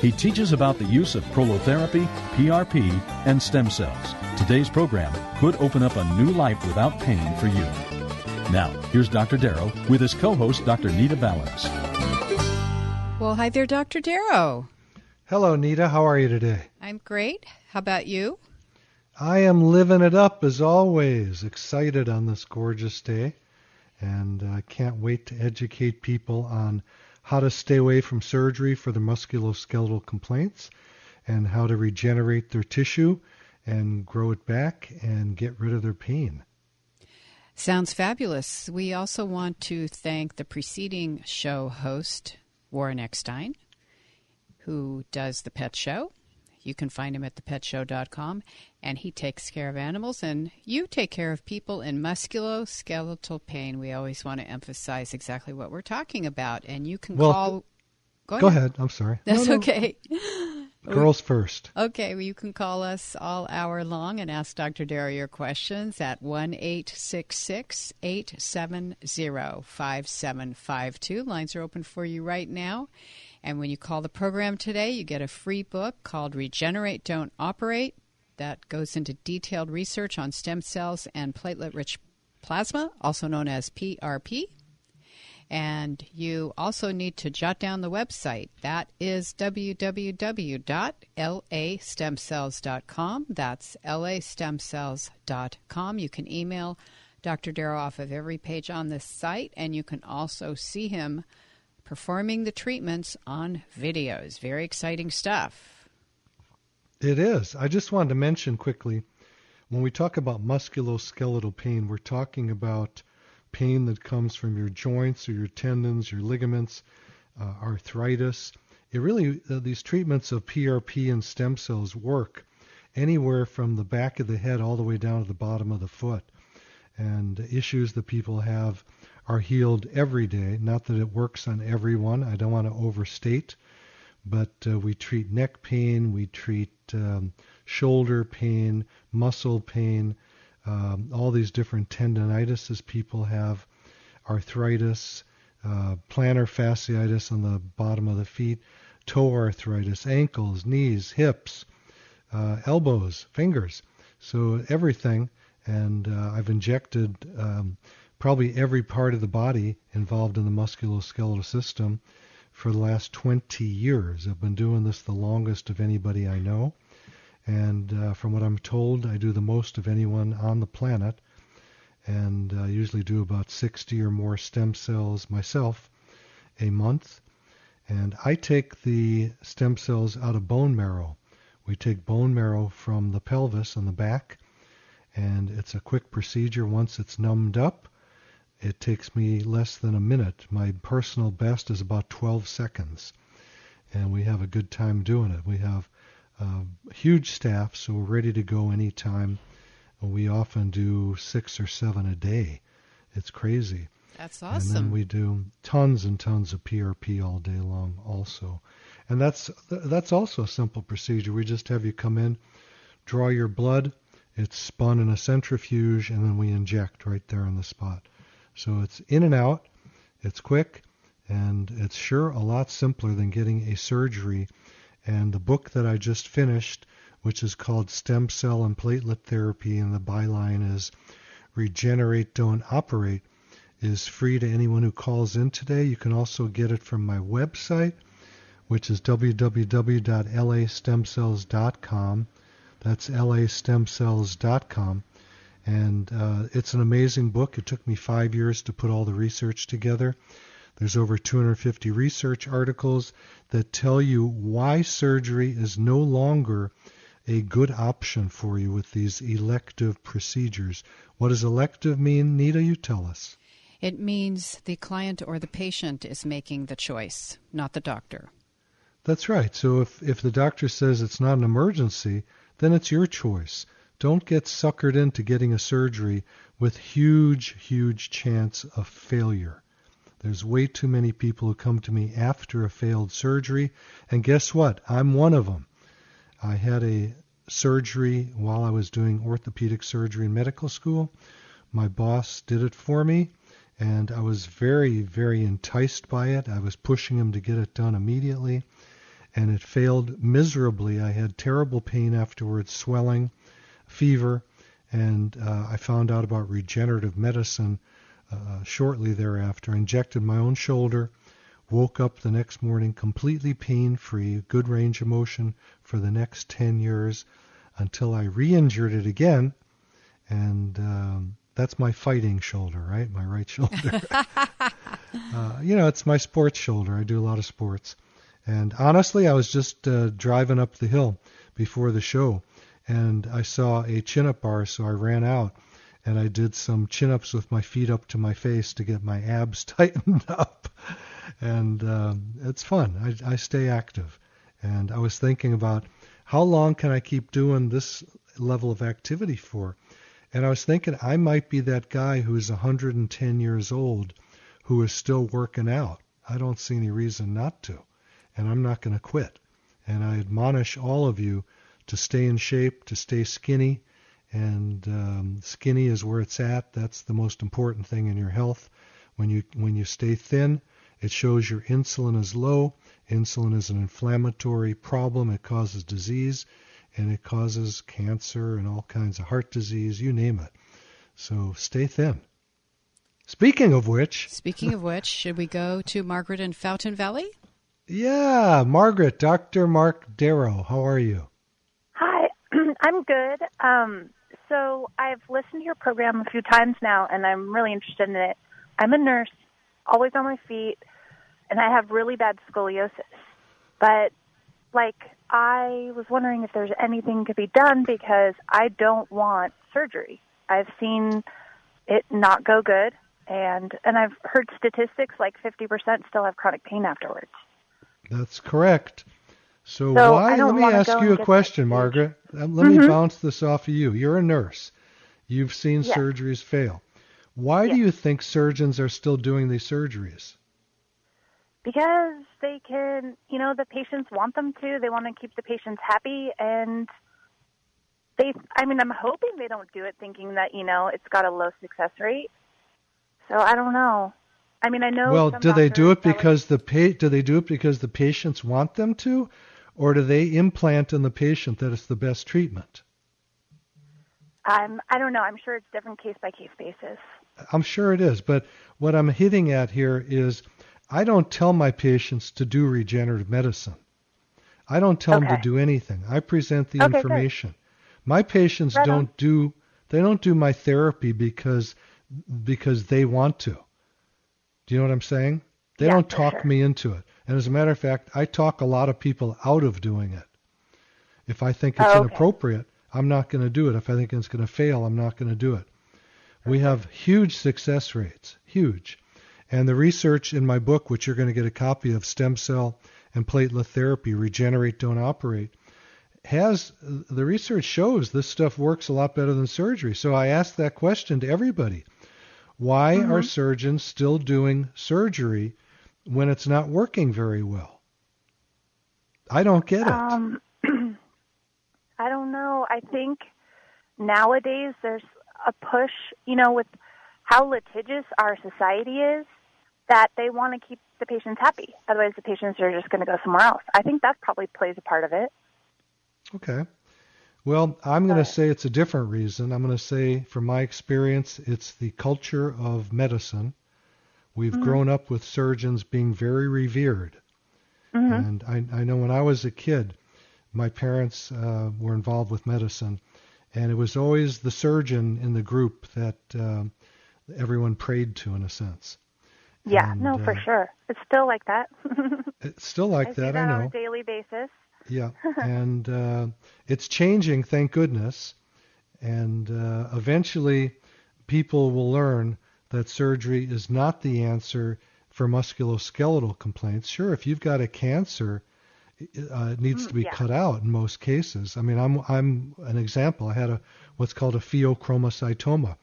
He teaches about the use of prolotherapy, PRP, and stem cells. Today's program could open up a new life without pain for you. Now, here's Dr. Darrow with his co host, Dr. Nita Valens. Well, hi there, Dr. Darrow. Hello, Nita. How are you today? I'm great. How about you? I am living it up as always. Excited on this gorgeous day. And I uh, can't wait to educate people on how to stay away from surgery for their musculoskeletal complaints and how to regenerate their tissue and grow it back and get rid of their pain. Sounds fabulous. We also want to thank the preceding show host, Warren Eckstein, who does the pet show. You can find him at thepetshow.com, and he takes care of animals, and you take care of people in musculoskeletal pain. We always want to emphasize exactly what we're talking about, and you can well, call. Go, go ahead. ahead. I'm sorry. That's no, no. okay. Girls first. Okay, well, you can call us all hour long and ask Dr. Darrow your questions at 1 870 5752. Lines are open for you right now. And when you call the program today, you get a free book called Regenerate, Don't Operate. That goes into detailed research on stem cells and platelet rich plasma, also known as PRP. And you also need to jot down the website. That is www.lastemcells.com. That's lastemcells.com. You can email Dr. Darrow off of every page on this site, and you can also see him performing the treatments on videos. Very exciting stuff. It is. I just wanted to mention quickly when we talk about musculoskeletal pain, we're talking about pain that comes from your joints or your tendons, your ligaments, uh, arthritis. It really, uh, these treatments of PRP and stem cells work anywhere from the back of the head all the way down to the bottom of the foot. And issues that people have are healed every day. Not that it works on everyone, I don't want to overstate, but uh, we treat neck pain, we treat um, shoulder pain, muscle pain, um, all these different tendinitises people have, arthritis, uh, plantar fasciitis on the bottom of the feet, toe arthritis, ankles, knees, hips, uh, elbows, fingers. So everything. And uh, I've injected um, probably every part of the body involved in the musculoskeletal system for the last 20 years. I've been doing this the longest of anybody I know. And uh, from what I'm told, I do the most of anyone on the planet. And I uh, usually do about 60 or more stem cells myself a month. And I take the stem cells out of bone marrow. We take bone marrow from the pelvis and the back. And it's a quick procedure once it's numbed up. It takes me less than a minute. My personal best is about 12 seconds. And we have a good time doing it. We have uh, huge staff, so we're ready to go anytime. We often do six or seven a day. It's crazy. That's awesome. And then we do tons and tons of PRP all day long, also. And that's that's also a simple procedure. We just have you come in, draw your blood. It's spun in a centrifuge, and then we inject right there on the spot. So it's in and out. It's quick, and it's sure a lot simpler than getting a surgery and the book that I just finished, which is called Stem Cell and Platelet Therapy, and the byline is Regenerate, Don't Operate, is free to anyone who calls in today. You can also get it from my website, which is www.lastemcells.com. That's lastemcells.com. And uh, it's an amazing book. It took me five years to put all the research together. There's over 250 research articles that tell you why surgery is no longer a good option for you with these elective procedures. What does elective mean, Nita? You tell us. It means the client or the patient is making the choice, not the doctor. That's right. So if, if the doctor says it's not an emergency, then it's your choice. Don't get suckered into getting a surgery with huge, huge chance of failure. There's way too many people who come to me after a failed surgery, and guess what? I'm one of them. I had a surgery while I was doing orthopedic surgery in medical school. My boss did it for me, and I was very, very enticed by it. I was pushing him to get it done immediately, and it failed miserably. I had terrible pain afterwards, swelling, fever, and uh, I found out about regenerative medicine uh, shortly thereafter. Injected my own shoulder, woke up the next morning completely pain free, good range of motion for the next 10 years until I re injured it again. And um, that's my fighting shoulder, right? My right shoulder. uh, you know, it's my sports shoulder. I do a lot of sports. And honestly, I was just uh, driving up the hill before the show and I saw a chin up bar, so I ran out and I did some chin ups with my feet up to my face to get my abs tightened up. And um, it's fun. I, I stay active. And I was thinking about how long can I keep doing this level of activity for? And I was thinking I might be that guy who's 110 years old who is still working out. I don't see any reason not to. And I'm not going to quit. And I admonish all of you to stay in shape, to stay skinny. And um, skinny is where it's at. That's the most important thing in your health. When you when you stay thin, it shows your insulin is low. Insulin is an inflammatory problem. It causes disease, and it causes cancer and all kinds of heart disease. You name it. So stay thin. Speaking of which. Speaking of which, should we go to Margaret in Fountain Valley? Yeah, Margaret, Dr. Mark Darrow, how are you? I'm good. Um, so I've listened to your program a few times now, and I'm really interested in it. I'm a nurse, always on my feet, and I have really bad scoliosis. But like, I was wondering if there's anything could be done because I don't want surgery. I've seen it not go good, and and I've heard statistics like 50% still have chronic pain afterwards. That's correct. So, so why? Let me ask you a question, Margaret. Uh, let mm-hmm. me bounce this off of you. You're a nurse. You've seen yes. surgeries fail. Why yes. do you think surgeons are still doing these surgeries? Because they can, you know, the patients want them to. They want to keep the patients happy, and they. I mean, I'm hoping they don't do it thinking that you know it's got a low success rate. So I don't know. I mean, I know. Well, do they do it because the pa- do they do it because the patients want them to, or do they implant in the patient that it's the best treatment? Um, I don't know. I'm sure it's different case by case basis. I'm sure it is, but what I'm hitting at here is I don't tell my patients to do regenerative medicine. I don't tell okay. them to do anything. I present the okay, information. Good. My patients right don't on. do they don't do my therapy because because they want to. Do you know what I'm saying? They yeah, don't talk sure. me into it. And as a matter of fact, I talk a lot of people out of doing it. If I think it's oh, okay. inappropriate, I'm not going to do it. If I think it's going to fail, I'm not going to do it. We have huge success rates, huge. And the research in my book, which you're going to get a copy of, Stem Cell and Platelet Therapy, Regenerate, Don't Operate, has the research shows this stuff works a lot better than surgery. So I ask that question to everybody. Why mm-hmm. are surgeons still doing surgery when it's not working very well? I don't get it. Um, I don't know. I think nowadays there's a push, you know, with how litigious our society is, that they want to keep the patients happy. Otherwise, the patients are just going to go somewhere else. I think that probably plays a part of it. Okay. Well, I'm going to say it's a different reason. I'm going to say, from my experience, it's the culture of medicine We've mm-hmm. grown up with surgeons being very revered. Mm-hmm. And I, I know when I was a kid, my parents uh, were involved with medicine, and it was always the surgeon in the group that um, everyone prayed to, in a sense. Yeah, And, no, for uh, sure. It's still like that. It's still like I that, that I on know. a daily basis. Yeah, and uh, it's changing, thank goodness. And uh, eventually, people will learn that surgery is not the answer for musculoskeletal complaints. Sure, if you've got a cancer, uh, it needs Mm, to be yeah. cut out in most cases. I mean, I'm I'm an example. I had a what's called a pheochromocytoma.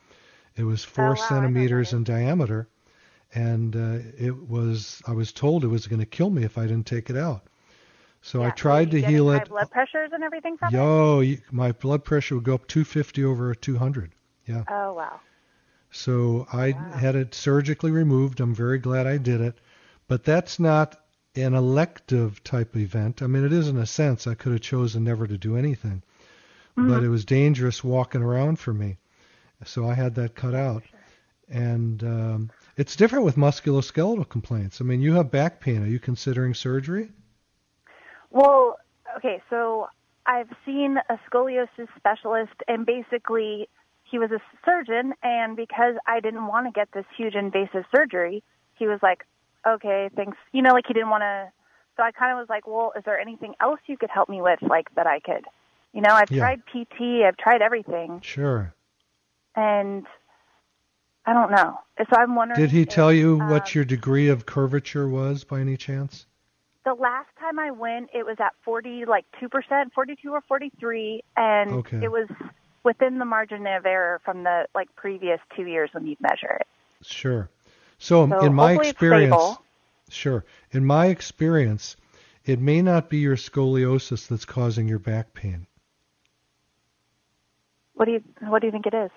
It was Oh, four wow, I know what centimeters in diameter, and uh, it was I was told it was going to kill me if I didn't take it out. So I tried to heal high it. blood pressures and everything from it? Yo, you- my blood pressure would go up 250 over 200. Yeah. Oh wow. So I had it surgically removed. I'm very glad I did it. But that's not an elective type event. I mean, it is in a sense. I could have chosen never to do anything. But it was dangerous walking around for me. So I had that cut out. And um, it's different with musculoskeletal complaints. I mean, you have back pain. Are you considering surgery? Well, okay, so I've seen a scoliosis specialist, and basically he was a surgeon, and because I didn't want to get this huge invasive surgery, he was like, okay, thanks. You know, like he didn't want to. So I kind of was like, well, is there anything else you could help me with, like that I could? You know, I've Yeah. tried PT, I've tried everything, Sure. and I don't know. So I'm wondering. Did he if, tell you um, what your degree of curvature was by any chance? The last time I went, it was at 40, like 2%, 42 or 43, and Okay. it was within the margin of error from the like previous two years when you'd measure it. Sure. So, So in my experience, sure. In my experience, it may not be your scoliosis that's causing your back pain. What do you What do you think it is?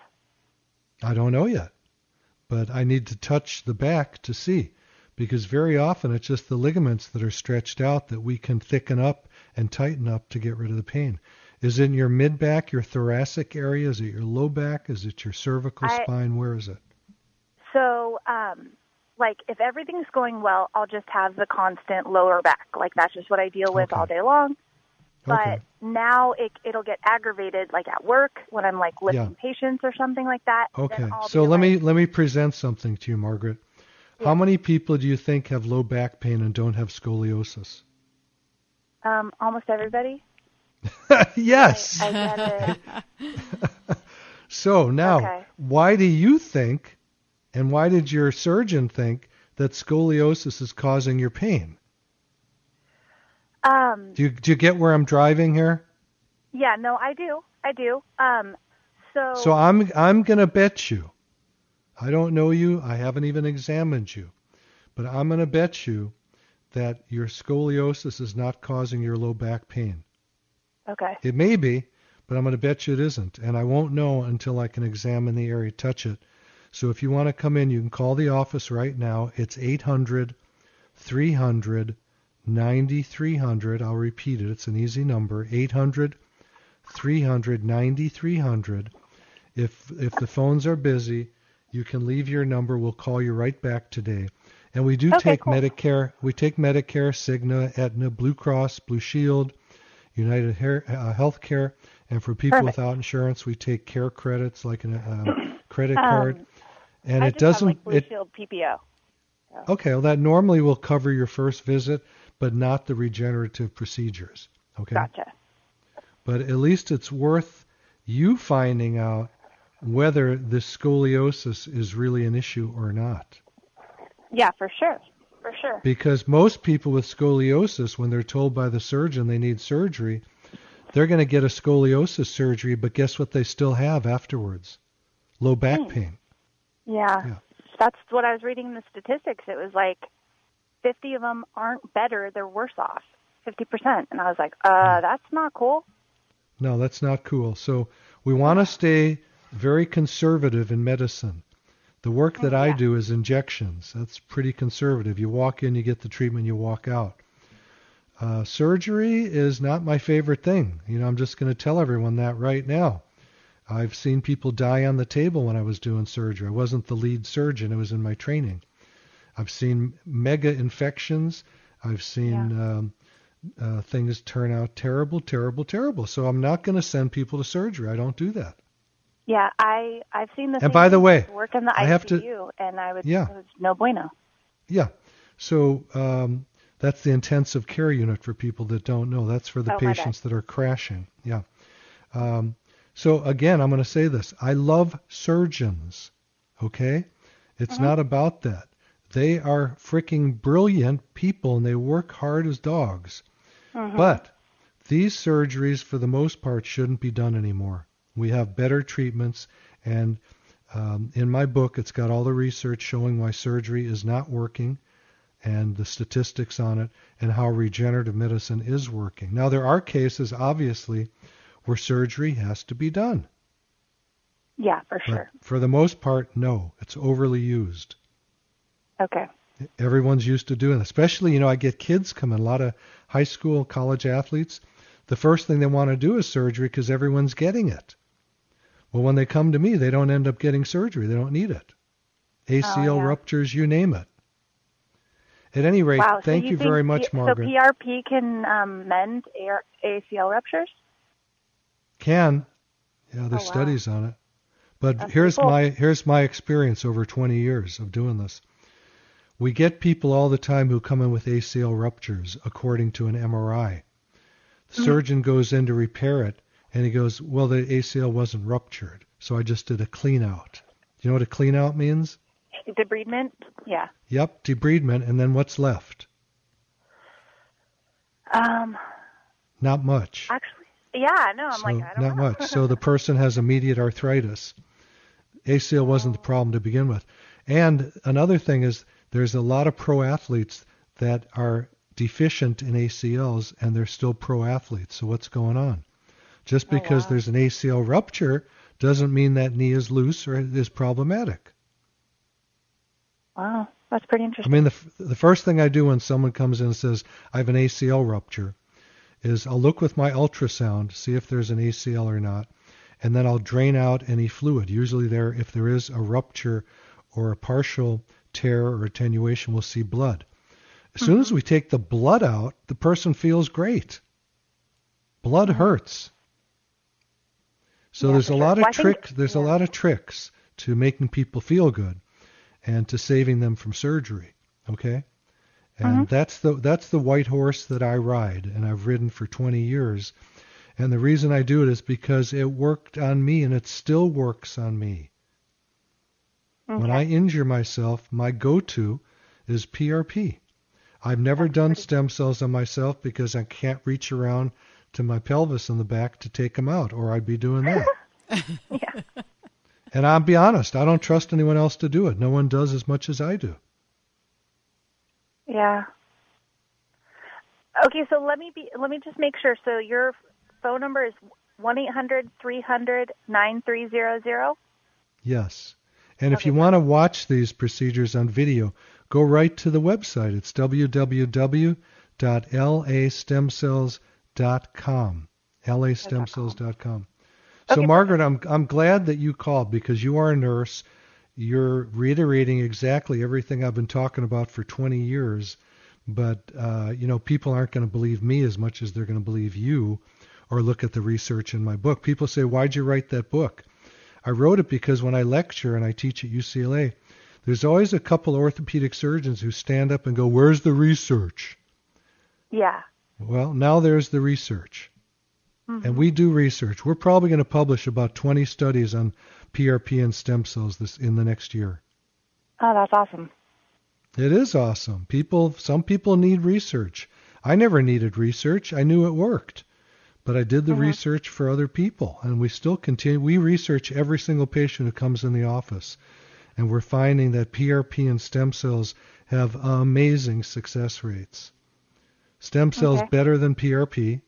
I don't know yet, but I need to touch the back to see, because very often it's just the ligaments that are stretched out that we can thicken up and tighten up to get rid of the pain. Is it in your mid back, your thoracic area? Is it your low back? Is it your cervical I- spine? Where is it? So, um, like if everything's going well, I'll just have the constant lower back. Like that's just what I deal with Okay. all day long. But Okay. now it it'll get aggravated, like at work when I'm like lifting patients or something like that. Okay. So let me let me present something to you, Margaret. How many people do you think have low back pain and don't have scoliosis? um, almost everybody. yes. I it. So now, Okay. why do you think, and why did your surgeon think that scoliosis is causing your pain? Um, Do you do you get where I'm driving here? yeah, no, I do, I do. Um, so, So I'm I'm gonna bet you. I don't know you. I haven't even examined you, but I'm gonna bet you that your scoliosis is not causing your low back pain. okay, It may be, but I'm going to bet you it isn't. And I won't know until I can examine the area, touch it. So if you want to come in, you can call the office right now. It's 800 300 9300. I'll repeat it. It's an easy number. 800 300 9300. If if the phones are busy, you can leave your number. We'll call you right back today. And we do Okay, take cool. Medicare. We take Medicare, Cigna, Aetna, Blue Cross, Blue Shield, United Hair, uh, Healthcare, and for people Perfect. without insurance, we take care credits like a um, credit Um, card. And I it doesn't. have like Blue it, Shield PPO. okay, well, that normally will cover your first visit, but not the regenerative procedures. Okay. Gotcha. But at least it's worth you finding out whether this scoliosis is really an issue or not. Yeah, for sure, for sure. Because most people with scoliosis, when they're told by the surgeon they need surgery, they're going to get a scoliosis surgery, but guess what they still have afterwards? Low back pain. Yeah. Yeah. That's what I was reading in the statistics. It was like 50 of them aren't better, they're worse off. 50%. And I was like, uh, that's not cool. No, that's not cool. So we want to stay very conservative in medicine. The work that I do is injections. That's pretty conservative. You walk in, you get the treatment, you walk out. Uh, surgery is not my favorite thing. You know, I'm just going to tell everyone that right now. I've seen people die on the table when I was doing surgery. I wasn't the lead surgeon, it was in my training. I've seen mega infections. I've seen um, uh, things turn out terrible, terrible, terrible. So I'm not going to send people to surgery. I don't do that. Yeah, I I've seen this. And by the way, work in the I have to- and I would. Yeah. It was no bueno. Yeah. So um, that's the intensive care unit for people that don't know. That's for the Oh, patients that are crashing. Yeah. Um, so again, I'm going to say this. I love surgeons. Okay? It's Mm-hmm. not about that. They are freaking brilliant people and they work hard as dogs. Mm-hmm. But these surgeries, for the most part, shouldn't be done anymore. We have better treatments, and um, in my book, it's got all the research showing why surgery is not working and the statistics on it and how regenerative medicine is working. Now, there are cases, obviously, where surgery has to be done. Yeah, for But sure. for the most part, no. It's overly used. Okay. Everyone's used to doing it. Especially, you know, I get kids coming, a lot of high school, college athletes. The first thing they want to do is surgery because everyone's getting it. Well, when they come to me, they don't end up getting surgery. They don't need it. ACL Oh, yeah. ruptures, you name it. At any rate, wow. thank so you, think very P- much, Margaret. So PRP can um, mend ACL ruptures. Can. Yeah, there's Oh, wow. studies on it. But That's here's cool. my here's my experience over 20 years of doing this. We get people all the time who come in with ACL ruptures according to an MRI. The Mm-hmm. surgeon goes in to repair it and he goes, "Well, the ACL wasn't ruptured, so I just did a clean out." Do you know what a clean out means? Debridement. Yeah. Yep, debridement and then what's left? Um. Not much. Actually, yeah. No, I'm so like I don't not know. much. So the person has immediate arthritis. ACL wasn't the problem to begin with. And another thing is there's a lot of pro athletes that are deficient in ACLs and they're still pro athletes. So what's going on? Just Oh, because wow. there's an ACL rupture doesn't mean that knee is loose or is problematic. wow, that's pretty interesting. I mean, the, the first thing I do when someone comes in and says, I have an ACL rupture, is I'll look with my ultrasound, see if there's an ACL or not, and then I'll drain out any fluid. Usually, there, if there is a rupture or a partial tear or attenuation, we'll see blood. As soon Mm-hmm. as we take the blood out, the person feels great. Blood hurts. So Yeah, there's a sure. lot of Well, think- trick. There's a lot of tricks to making people feel good, and to saving them from surgery. Okay, and Mm-hmm. that's the that's the white horse that I ride, and I've ridden for 20 years. And the reason I do it is because it worked on me, and it still works on me. When I injure myself, my go-to is PRP. I've never done stem cells on myself because I can't reach around to my pelvis in the back to take them out, or I'd be doing that. yeah. And I'll be honest, I don't trust anyone else to do it. No one does as much as I do. Yeah. Okay, so let me be. Let me just make sure. So your phone number is one eight hundred three hundred nine three zero zero. Yes. And if you want to watch these procedures on video, go right to the website. It's www.lastemcells.com. lastemcells.com. So Okay, Margaret, I'm I'm glad that you called because you are a nurse. You're reiterating exactly everything I've been talking about for 20 years, but uh, you know people aren't going to believe me as much as they're going to believe you, or look at the research in my book. People say, "Why'd you write that book?" I wrote it because when I lecture and I teach at UCLA, there's always a couple orthopedic surgeons who stand up and go, "Where's the research?" Yeah. Well, now there's the research. Mm-hmm. And we do research. We're probably going to publish about 20 studies on PRP and stem cells this in the next year. Oh, that's awesome. It is awesome. People some people need research. I never needed research. I knew it worked. But I did the mm-hmm. research for other people and we still continue we research every single patient who comes in the office. And we're finding that PRP and stem cells have amazing success rates. Stem cells Okay. better than PRP,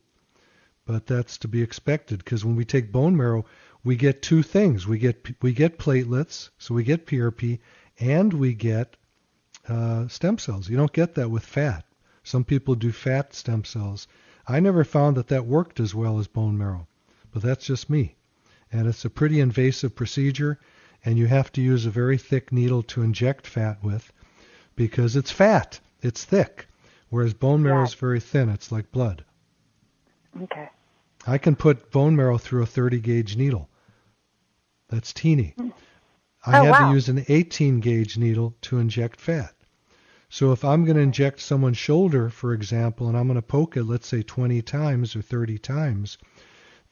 but that's to be expected because when we take bone marrow, we get two things. We get we get platelets, so we get PRP, and we get uh, stem cells. You don't get that with fat. Some people do fat stem cells. I never found that that worked as well as bone marrow, but that's just me. And it's a pretty invasive procedure, and you have to use a very thick needle to inject fat with because it's fat. It's thick. Whereas bone marrow is very thin. It's like blood. Okay. I can put bone marrow through a 30 gauge needle. That's teeny. Hmm. I Oh, had wow. to use an 18 gauge needle to inject fat. So if I'm going to inject someone's shoulder, for example, and I'm going to poke it, let's say 20 times or 30 times,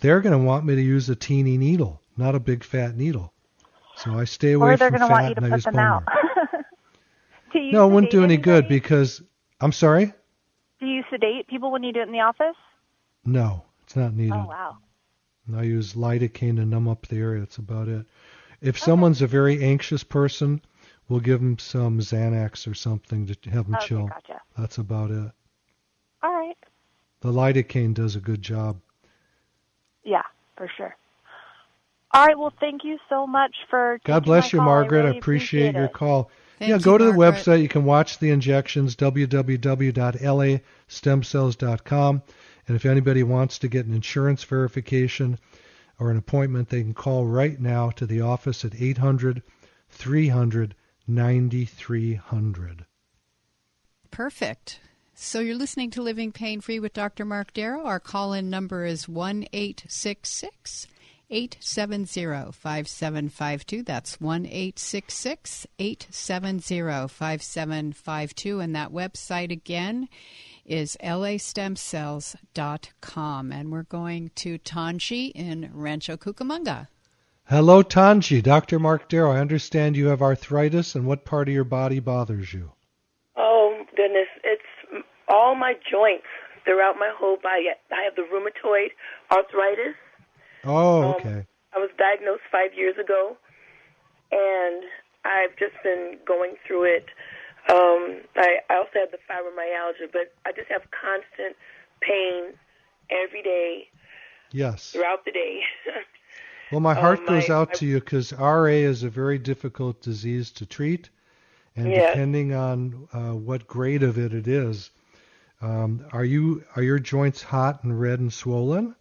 they're going to want me to use a teeny needle, not a big fat needle. So I stay away Or they're from going to fat want you to and I put use them bone out. marrow. No, it wouldn't do any good because I'm sorry. Do you sedate people when you do it in the office? No, it's not needed. Oh wow. I use lidocaine to numb up the area. That's about it. If someone's a very anxious person, we'll give them some Xanax or something to have them Okay, chill. gotcha. That's about it. All right. The lidocaine does a good job. Yeah, for sure. All right. Well, thank you so much for. God bless you, call. Margaret. I I really appreciate, your call. Thank yeah, you, go to the website. You can watch the injections, www.lastemcells.com. And if anybody wants to get an insurance verification or an appointment, they can call right now to the office at 800 300 9300. Perfect. So you're listening to Living Pain Free with Dr. Mark Darrow. Our call in number is 1 866 870 5752. That's 1 866 870 5752. And that website again is lastemcells.com. And we're going to Tanji in Rancho Cucamonga. Hello, Tanji. Dr. Mark Darrow. I understand you have arthritis, and what part of your body bothers you? Oh goodness, it's all my joints throughout my whole body. I have the rheumatoid arthritis. Oh, Um, okay. I was diagnosed five years ago, and I've just been going through it. Um, I, I also have the fibromyalgia, but I just have constant pain every day Yes. throughout the day. Well, my Oh, heart goes my- out my- to you because RA is a very difficult disease to treat, and Yeah. depending on uh, what grade of it it is, um, are you are your joints hot and red and swollen?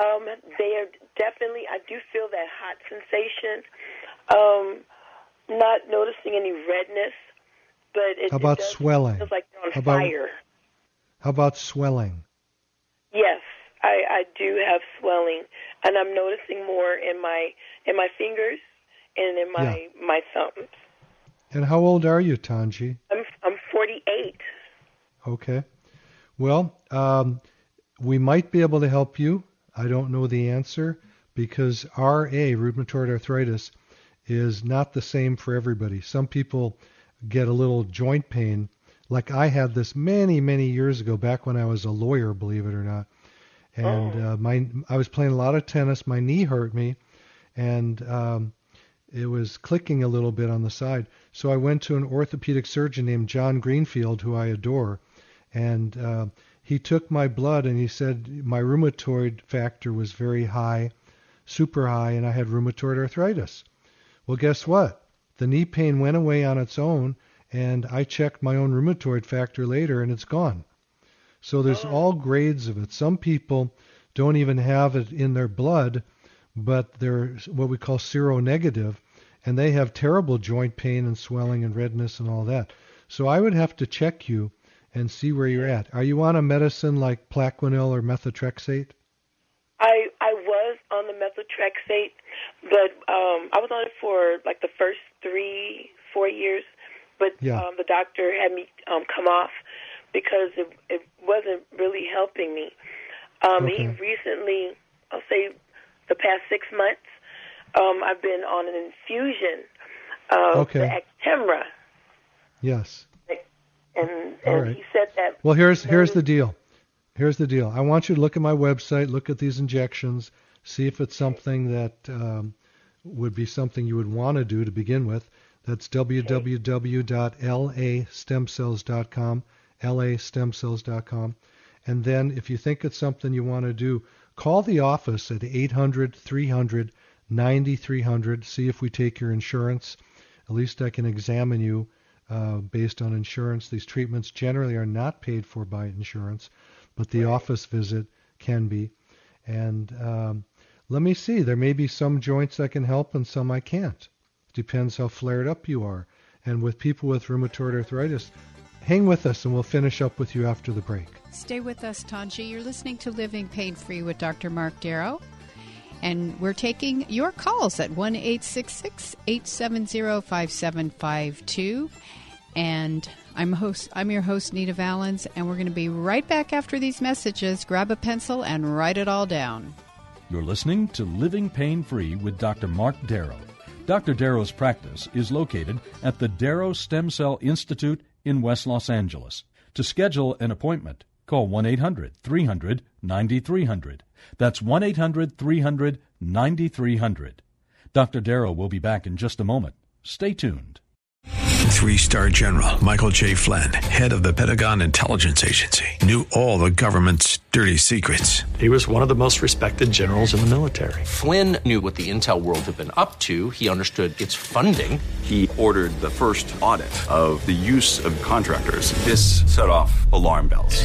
Um, they are definitely. I do feel that hot sensation. Um, not noticing any redness, but it, How about it swelling? feels like they're on How about- fire. How about swelling? Yes, I, I do have swelling, and I'm noticing more in my in my fingers and in my my thumbs. And how old are you, Tanji? I'm I'm 48. Okay. Well, um, we might be able to help you. I don't know the answer because RA, rheumatoid arthritis, is not the same for everybody. Some people get a little joint pain. Like I had this many, many years ago, back when I was a lawyer, believe it or not. And uh, my, I was playing a lot of tennis. My knee hurt me, and um, it was clicking a little bit on the side. So I went to an orthopedic surgeon named John Greenfield, who I adore, and uh, he took my blood and he said my rheumatoid factor was very high, super high, and I had rheumatoid arthritis. Well, guess what? The knee pain went away on its own, and I checked my own rheumatoid factor later, and it's gone. So there's oh. all grades of it. Some people don't even have it in their blood, but they're what we call seronegative, and they have terrible joint pain and swelling and redness and all that. So I would have to check you and see where you're at. Are you on a medicine like Plaquenil or methotrexate? I I was on the methotrexate, but um, I was on it for like the first three four years, but Yeah. um, the doctor had me um, come off because it it wasn't really helping me. Um, He recently, I'll say, the past six months, um, I've been on an infusion of Okay. the Actemra, Yes. And All and right. he said that. Well, here's here's the deal. Here's the deal. I want you to look at my website, look at these injections, see if it's something that um, would be something you would want to do to begin with. That's www.lastemcells.com, lastemcells.com. And then if you think it's something you want to do, call the office at 800 300 9300. See if we take your insurance. At least I can examine you uh, based on insurance. These treatments generally are not paid for by insurance, but the office visit can be. And um, let me see. There may be some joints I can help and some I can't. Depends how flared up you are. And with people with rheumatoid arthritis, hang with us and we'll finish up with you after the break. Stay with us, Tanji. You're listening to Living Pain Free with Dr. Mark Darrow. And we're taking your calls at 1 870 5752. And I'm host I'm your host Nita Valens and we're going to be right back after these messages. Grab a pencil and write it all down. You're listening to Living Pain Free with Dr. Mark Darrow. Dr. Darrow's practice is located at the Darrow Stem Cell Institute in West Los Angeles. To schedule an appointment, call 1 800 300 9300. That's 1 800 300 9300. Dr. Darrow will be back in just a moment. Stay tuned. Three star general Michael J. Flynn, head of the Pentagon Intelligence Agency, knew all the government's dirty secrets. He was one of the most respected generals in the military. Flynn knew what the intel world had been up to, he understood its funding. He ordered the first audit of the use of contractors. This set off alarm bells.